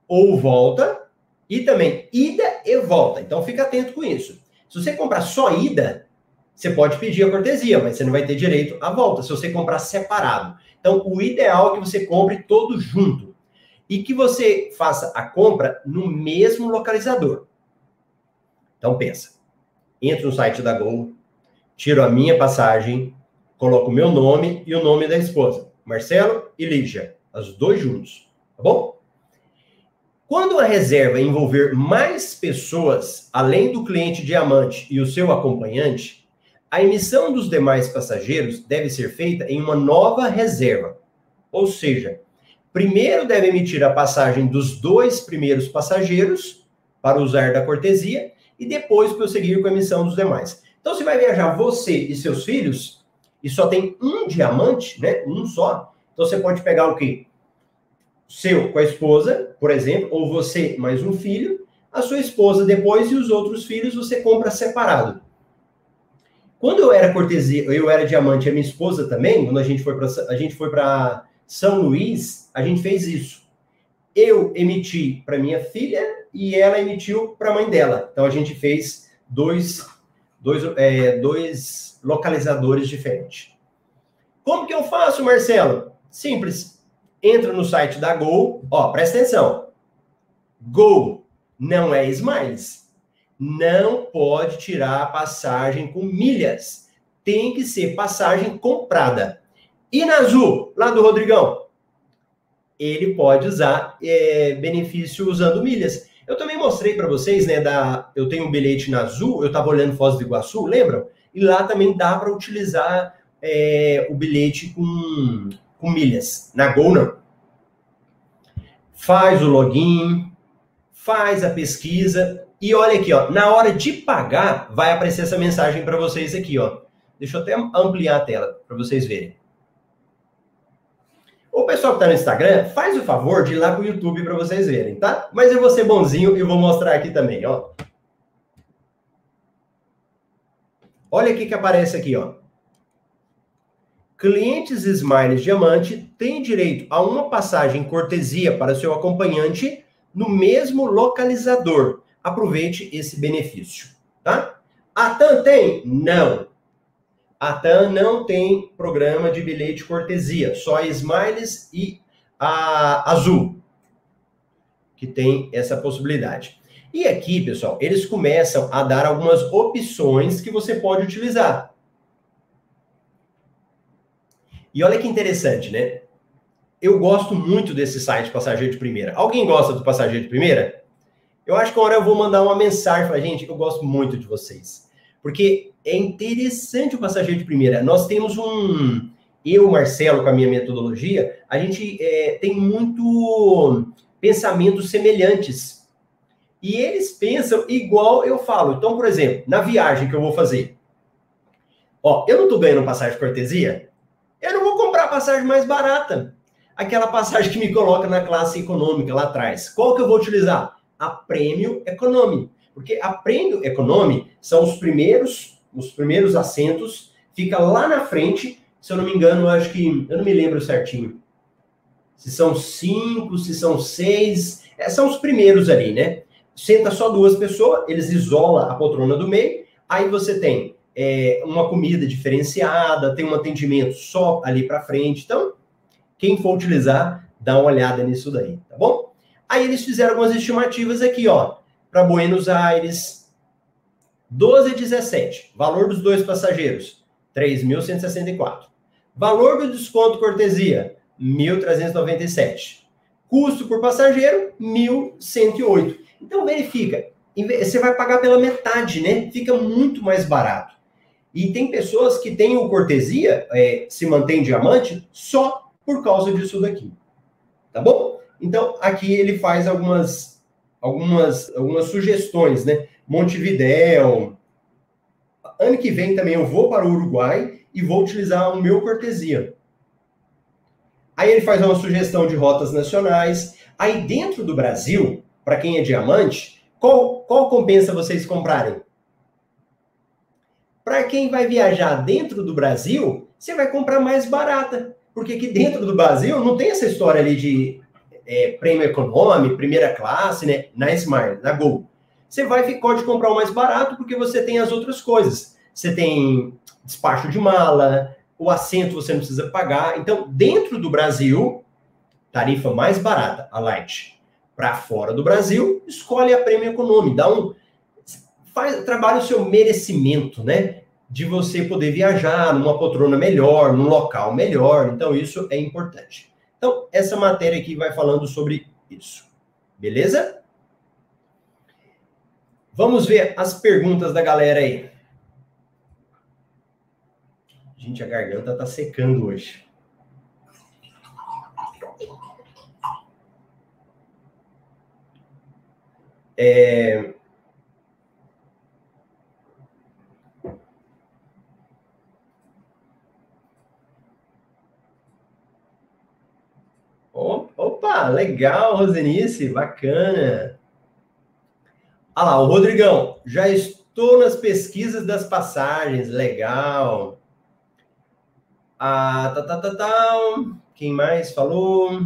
ou volta e também ida e volta. Então fica atento com isso. Se você comprar só ida, você pode pedir a cortesia, mas você não vai ter direito à volta se você comprar separado. Então o ideal é que você compre todo junto e que você faça a compra no mesmo localizador. Então pensa. Entro no site da Gol, tiro a minha passagem, coloco o meu nome e o nome da esposa, Marcelo e Lígia, os dois juntos, tá bom? Quando a reserva envolver mais pessoas, além do cliente diamante e o seu acompanhante, a emissão dos demais passageiros deve ser feita em uma nova reserva. Ou seja, primeiro deve emitir a passagem dos dois primeiros passageiros para usar da cortesia e depois prosseguir com a emissão dos demais. Então, se vai viajar você e seus filhos e só tem um diamante, né, um só, então você pode pegar o quê? seu com a esposa, por exemplo, ou você mais um filho, a sua esposa depois e os outros filhos você compra separado. Quando eu era cortesia, eu era diamante, a minha esposa também, quando a gente foi para a gente foi para São Luís, a gente fez isso. Eu emiti para minha filha e ela emitiu para a mãe dela. Então a gente fez dois, dois, é, dois localizadores diferentes. Como que eu faço, Marcelo? Simples entra no site da Gol, ó, presta atenção. Gol não é Smiles. Não pode tirar a passagem com milhas. Tem que ser passagem comprada. E na Azul, lá do Rodrigão, ele pode usar é, benefício usando milhas. Eu também mostrei para vocês, né, da, eu tenho um bilhete na Azul, eu estava olhando Foz do Iguaçu, lembram? E lá também dá para utilizar é, o bilhete com com milhas. Na Gol, não. Faz o login, faz a pesquisa e olha aqui, ó, na hora de pagar, vai aparecer essa mensagem para vocês aqui, ó. Deixa eu até ampliar a tela para vocês verem. O pessoal que está no Instagram, faz o favor de ir lá para o YouTube para vocês verem, tá? Mas eu vou ser bonzinho e vou mostrar aqui também, ó. Olha o que aparece aqui, ó. Clientes Smiles Diamante têm direito a uma passagem cortesia para seu acompanhante no mesmo localizador. Aproveite esse benefício, tá? A TAM tem? Não. A TAM não tem programa de bilhete cortesia, só a Smiles e a Azul, que tem essa possibilidade. E aqui, pessoal, eles começam a dar algumas opções que você pode utilizar. E olha que interessante, né? Eu gosto muito desse site Passageiro de Primeira. Alguém gosta do Passageiro de Primeira? Eu acho que agora eu vou mandar uma mensagem para gente. Eu gosto muito de vocês. Porque é interessante o passageiro de primeira. Nós temos um. Eu, Marcelo, com a minha metodologia, a gente é, tem muito pensamentos semelhantes. E eles pensam igual eu falo. Então, por exemplo, na viagem que eu vou fazer. Ó, eu não estou ganhando passagem de cortesia? Eu não vou comprar a passagem mais barata. Aquela passagem que me coloca na classe econômica lá atrás. Qual que eu vou utilizar? A Prêmio Economy. Porque a Prêmio Economy são os primeiros os primeiros assentos, fica lá na frente, se eu não me engano, acho que, eu não me lembro certinho. Se são cinco, se são seis, é, são os primeiros ali, né? Senta só duas pessoas, eles isolam a poltrona do meio, aí você tem é, uma comida diferenciada, tem um atendimento só ali para frente. Então, quem for utilizar, dá uma olhada nisso daí, tá bom? Aí eles fizeram algumas estimativas aqui, ó, para Buenos Aires, 12 e 17. Valor dos dois passageiros, 3.164. Valor do desconto cortesia, 1.397. Custo por passageiro, 1.108. Então verifica, você vai pagar pela metade, né? Fica muito mais barato. E tem pessoas que têm o cortesia, é, se mantém diamante, só por causa disso daqui. Tá bom? Então, aqui ele faz algumas, algumas, algumas sugestões, né? Montevidéu. Ano que vem também eu vou para o Uruguai e vou utilizar o meu cortesia. Aí ele faz uma sugestão de rotas nacionais. Aí dentro do Brasil, para quem é diamante, qual, qual compensa vocês comprarem? Para quem vai viajar dentro do Brasil, você vai comprar mais barata. Porque aqui dentro do Brasil não tem essa história ali de é, prêmio econômico, primeira classe, né? Na Smart, na Gol você vai pode comprar o mais barato porque você tem as outras coisas. Você tem despacho de mala, o assento você não precisa pagar. Então, dentro do Brasil, tarifa mais barata, a Light. Para fora do Brasil, escolhe a Prêmio Econômico, dá um faz trabalha o seu merecimento, né? De você poder viajar numa poltrona melhor, num local melhor. Então, isso é importante. Então, essa matéria aqui vai falando sobre isso. Beleza? Vamos ver as perguntas da galera aí. Gente, a garganta tá secando hoje. É... Opa, legal, Rosenice, bacana. Ah lá, o Rodrigão, já estou nas pesquisas das passagens, legal. Ah, tá, tá, tá, tá. Quem mais falou?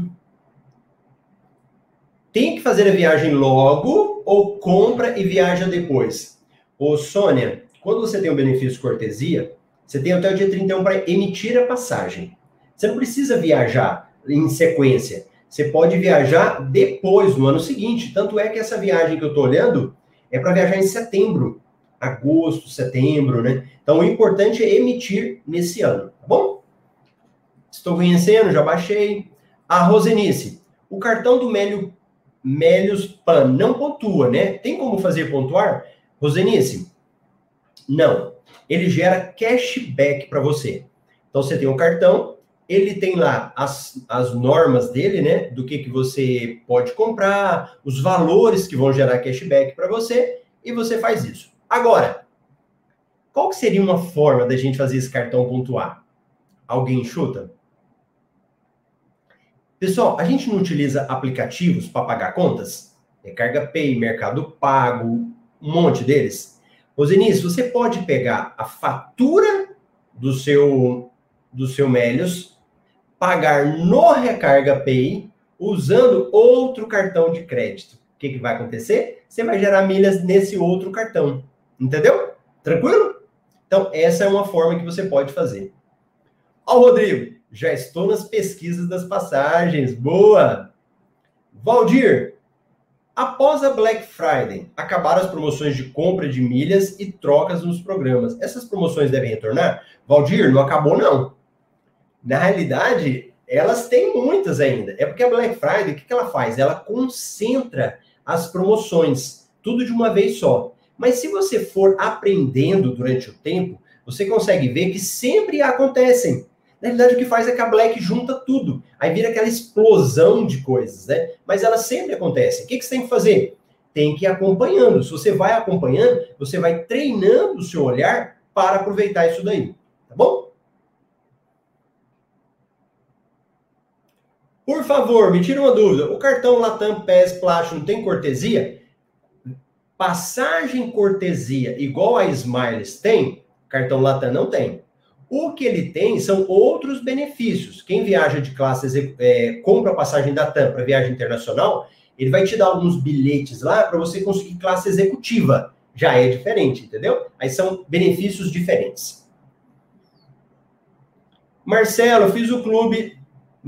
Tem que fazer a viagem logo ou compra e viaja depois? Ô, Sônia, quando você tem um benefício cortesia, você tem até o dia 31 para emitir a passagem. Você não precisa viajar em sequência. Você pode viajar depois, no ano seguinte. Tanto é que essa viagem que eu estou olhando, é para viajar em setembro, agosto, setembro, né? Então o importante é emitir nesse ano, tá bom? Estou conhecendo, já baixei. A Rosenice, o cartão do Mélio, Mélios Pan não pontua, né? Tem como fazer pontuar? Rosenice, não. Ele gera cashback para você. Então você tem um cartão, ele tem lá as, as normas dele, né? Do que, que você pode comprar, os valores que vão gerar cashback para você, e você faz isso. Agora, qual que seria uma forma da gente fazer esse cartão pontuar? Alguém chuta? Pessoal, a gente não utiliza aplicativos para pagar contas? Recarga Pay, Mercado Pago, um monte deles. Rosenice, você pode pegar a fatura do seu do seu Melios pagar no Recarga Pay usando outro cartão de crédito. O que, que vai acontecer? Você vai gerar milhas nesse outro cartão. Entendeu? Tranquilo? Então, essa é uma forma que você pode fazer. Ó, Rodrigo, já estou nas pesquisas das passagens. Boa! Valdir, após a Black Friday, acabaram as promoções de compra de milhas e trocas nos programas. Essas promoções devem retornar? Valdir, não acabou não. Na realidade, elas têm muitas ainda. É porque a Black Friday, o que ela faz? Ela concentra as promoções, tudo de uma vez só. Mas se você for aprendendo durante o tempo, você consegue ver que sempre acontecem. Na realidade, o que faz é que a Black junta tudo. Aí vira aquela explosão de coisas, né? Mas elas sempre acontecem. O que, que você tem que fazer? Tem que ir acompanhando. Se você vai acompanhando, você vai treinando o seu olhar para aproveitar isso daí. Tá bom? Por favor, me tira uma dúvida. O cartão Latam PES Platinum tem cortesia? Passagem cortesia igual a Smiles tem? Cartão Latam não tem. O que ele tem são outros benefícios. Quem viaja de classe, é, compra a passagem da TAM para viagem internacional, ele vai te dar alguns bilhetes lá para você conseguir classe executiva. Já é diferente, entendeu? Aí são benefícios diferentes. Marcelo, fiz o clube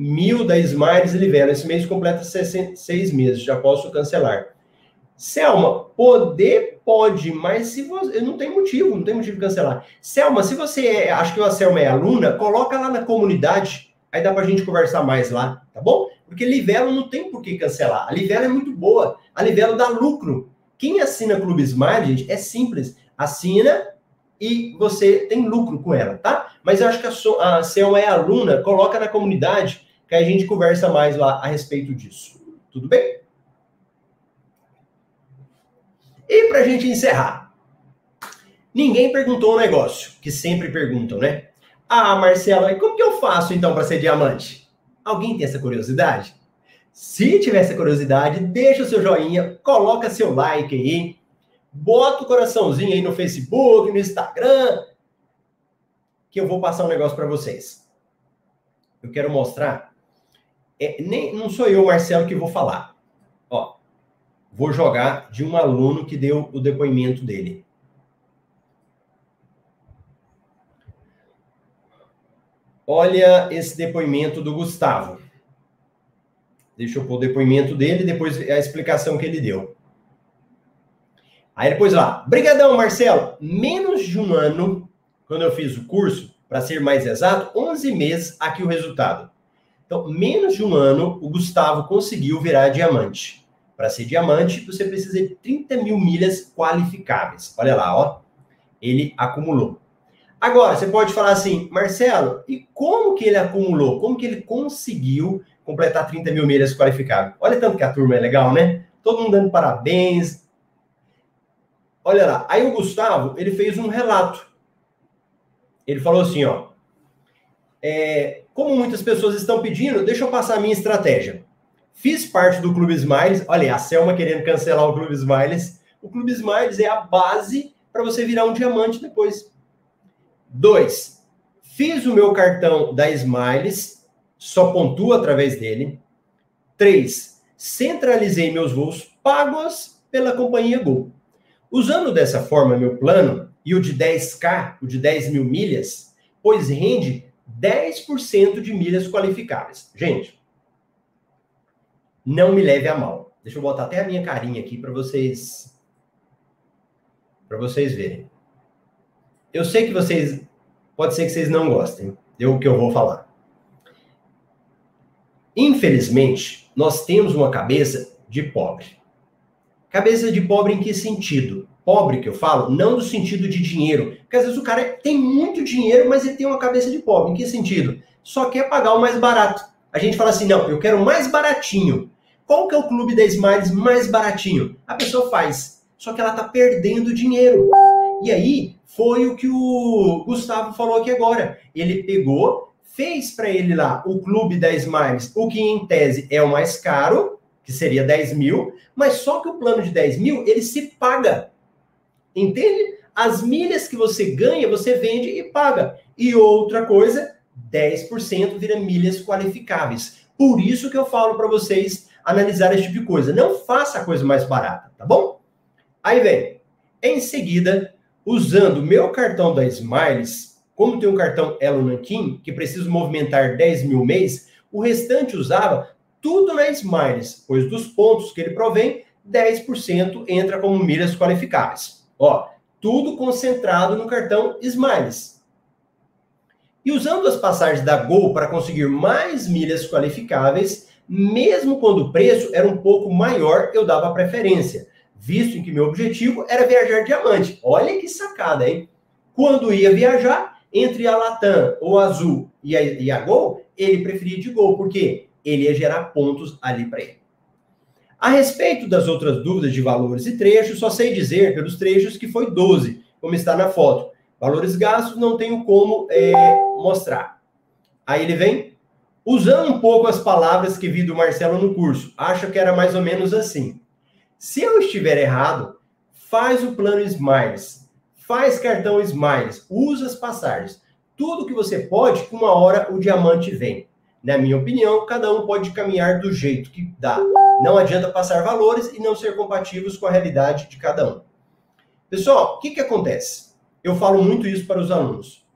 mil da Smiles Livelo. Esse mês completa seis meses, já posso cancelar. Selma, poder pode, mas se você. Não tem motivo, não tem motivo de cancelar. Selma, se você é, acho que a Selma é aluna, coloca lá na comunidade, aí dá pra gente conversar mais lá, tá bom? Porque Livelo não tem por que cancelar. A Livelo é muito boa. A Livelo dá lucro. Quem assina Clube Smart, gente, é simples. Assina e você tem lucro com ela, tá? Mas eu acho que a, a Selma é aluna, coloca na comunidade, que a gente conversa mais lá a respeito disso. Tudo bem? E para a gente encerrar, ninguém perguntou um negócio, que sempre perguntam, né? Ah, Marcelo, como que eu faço então para ser diamante? Alguém tem essa curiosidade? Se tiver essa curiosidade, deixa o seu joinha, coloca seu like aí, bota o coraçãozinho aí no Facebook, no Instagram, que eu vou passar um negócio para vocês. Eu quero mostrar. É, nem, não sou eu, Marcelo, que vou falar. Ó, vou jogar de um aluno que deu o depoimento dele. Olha esse depoimento do Gustavo. Deixa eu pôr o depoimento dele e depois a explicação que ele deu. Aí depois lá, brigadão, Marcelo. Menos de um ano, quando eu fiz o curso, para ser mais exato, 11 meses aqui o resultado. Então, menos de um ano, o Gustavo conseguiu virar diamante. Para ser diamante, você precisa de 30 mil milhas qualificáveis. Olha lá, ó. Ele acumulou. Agora, você pode falar assim, Marcelo, e como que ele acumulou? Como que ele conseguiu completar 30 mil milhas qualificáveis? Olha tanto que a turma é legal, né? Todo mundo dando parabéns. Olha lá. Aí o Gustavo, ele fez um relato. Ele falou assim, ó. É, como muitas pessoas estão pedindo, deixa eu passar a minha estratégia. Fiz parte do Clube Smiles. Olha, a Selma querendo cancelar o Clube Smiles. O Clube Smiles é a base para você virar um diamante depois. Dois, fiz o meu cartão da Smiles, só pontua através dele. Três, centralizei meus voos pagos pela companhia Gol. Usando dessa forma meu plano e o de 10K, o de 10 mil milhas, pois rende 10% de milhas qualificáveis. Gente, não me leve a mal. Deixa eu botar até a minha carinha aqui para vocês para vocês verem. Eu sei que vocês pode ser que vocês não gostem do que eu vou falar. Infelizmente, nós temos uma cabeça de pobre. Cabeça de pobre em que sentido? Pobre que eu falo, não no sentido de dinheiro. Porque às vezes o cara tem muito dinheiro, mas ele tem uma cabeça de pobre. Em que sentido? Só quer pagar o mais barato. A gente fala assim, não, eu quero o mais baratinho. Qual que é o clube da Smiles mais baratinho? A pessoa faz, só que ela está perdendo dinheiro. E aí foi o que o Gustavo falou aqui agora. Ele pegou, fez para ele lá o clube da Smiles, o que em tese é o mais caro, que seria 10 mil, mas só que o plano de 10 mil ele se paga. Entende? As milhas que você ganha, você vende e paga. E outra coisa, 10% vira milhas qualificáveis. Por isso que eu falo para vocês analisar esse tipo de coisa. Não faça a coisa mais barata, tá bom? Aí vem, em seguida, usando meu cartão da Smiles, como tem um cartão Elo Nankin, que preciso movimentar 10 mil mês, o restante usava tudo na Smiles, pois dos pontos que ele provém, 10% entra como milhas qualificáveis. Ó, tudo concentrado no cartão Smiles. E usando as passagens da Gol para conseguir mais milhas qualificáveis, mesmo quando o preço era um pouco maior, eu dava preferência, visto em que meu objetivo era viajar diamante. Olha que sacada, hein? Quando ia viajar, entre a Latam ou a Azul e a, e a Gol, ele preferia de Gol, porque ele ia gerar pontos ali para ele. A respeito das outras dúvidas de valores e trechos, só sei dizer pelos trechos que foi 12, como está na foto. Valores gastos não tenho como é, mostrar. Aí ele vem, usando um pouco as palavras que vi do Marcelo no curso, acho que era mais ou menos assim. Se eu estiver errado, faz o plano Smiles, faz cartão Smiles, usa as passagens. Tudo que você pode, uma hora o diamante vem. Na minha opinião, cada um pode caminhar do jeito que dá. Não adianta passar valores e não ser compatíveis com a realidade de cada um. Pessoal, o que, que acontece? Eu falo muito isso para os alunos.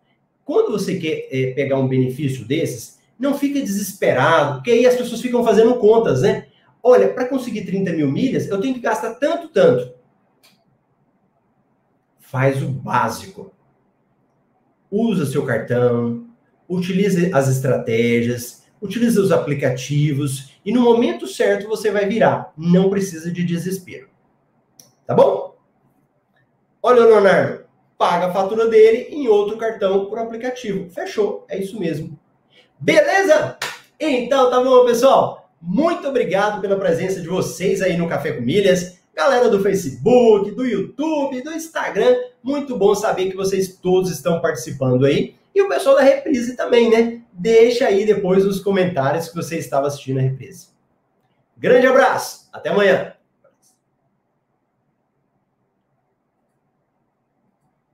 Quando você quer é, pegar um benefício desses, não fica desesperado, porque aí as pessoas ficam fazendo contas, né? Olha, para conseguir 30 mil milhas, eu tenho que gastar tanto, tanto. Faz o básico. Usa seu cartão, utilize as estratégias, utilize os aplicativos e no momento certo você vai virar. Não precisa de desespero. Tá bom? Olha o Leonardo, paga a fatura dele em outro cartão por aplicativo. Fechou, é isso mesmo. Beleza? Então tá bom, pessoal. Muito obrigado pela presença de vocês aí no Café com Milhas. Galera do Facebook, do YouTube, do Instagram, muito bom saber que vocês todos estão participando aí. E o pessoal da reprise também, né? Deixa aí depois nos comentários que você estava assistindo a reprise. Grande abraço, até amanhã!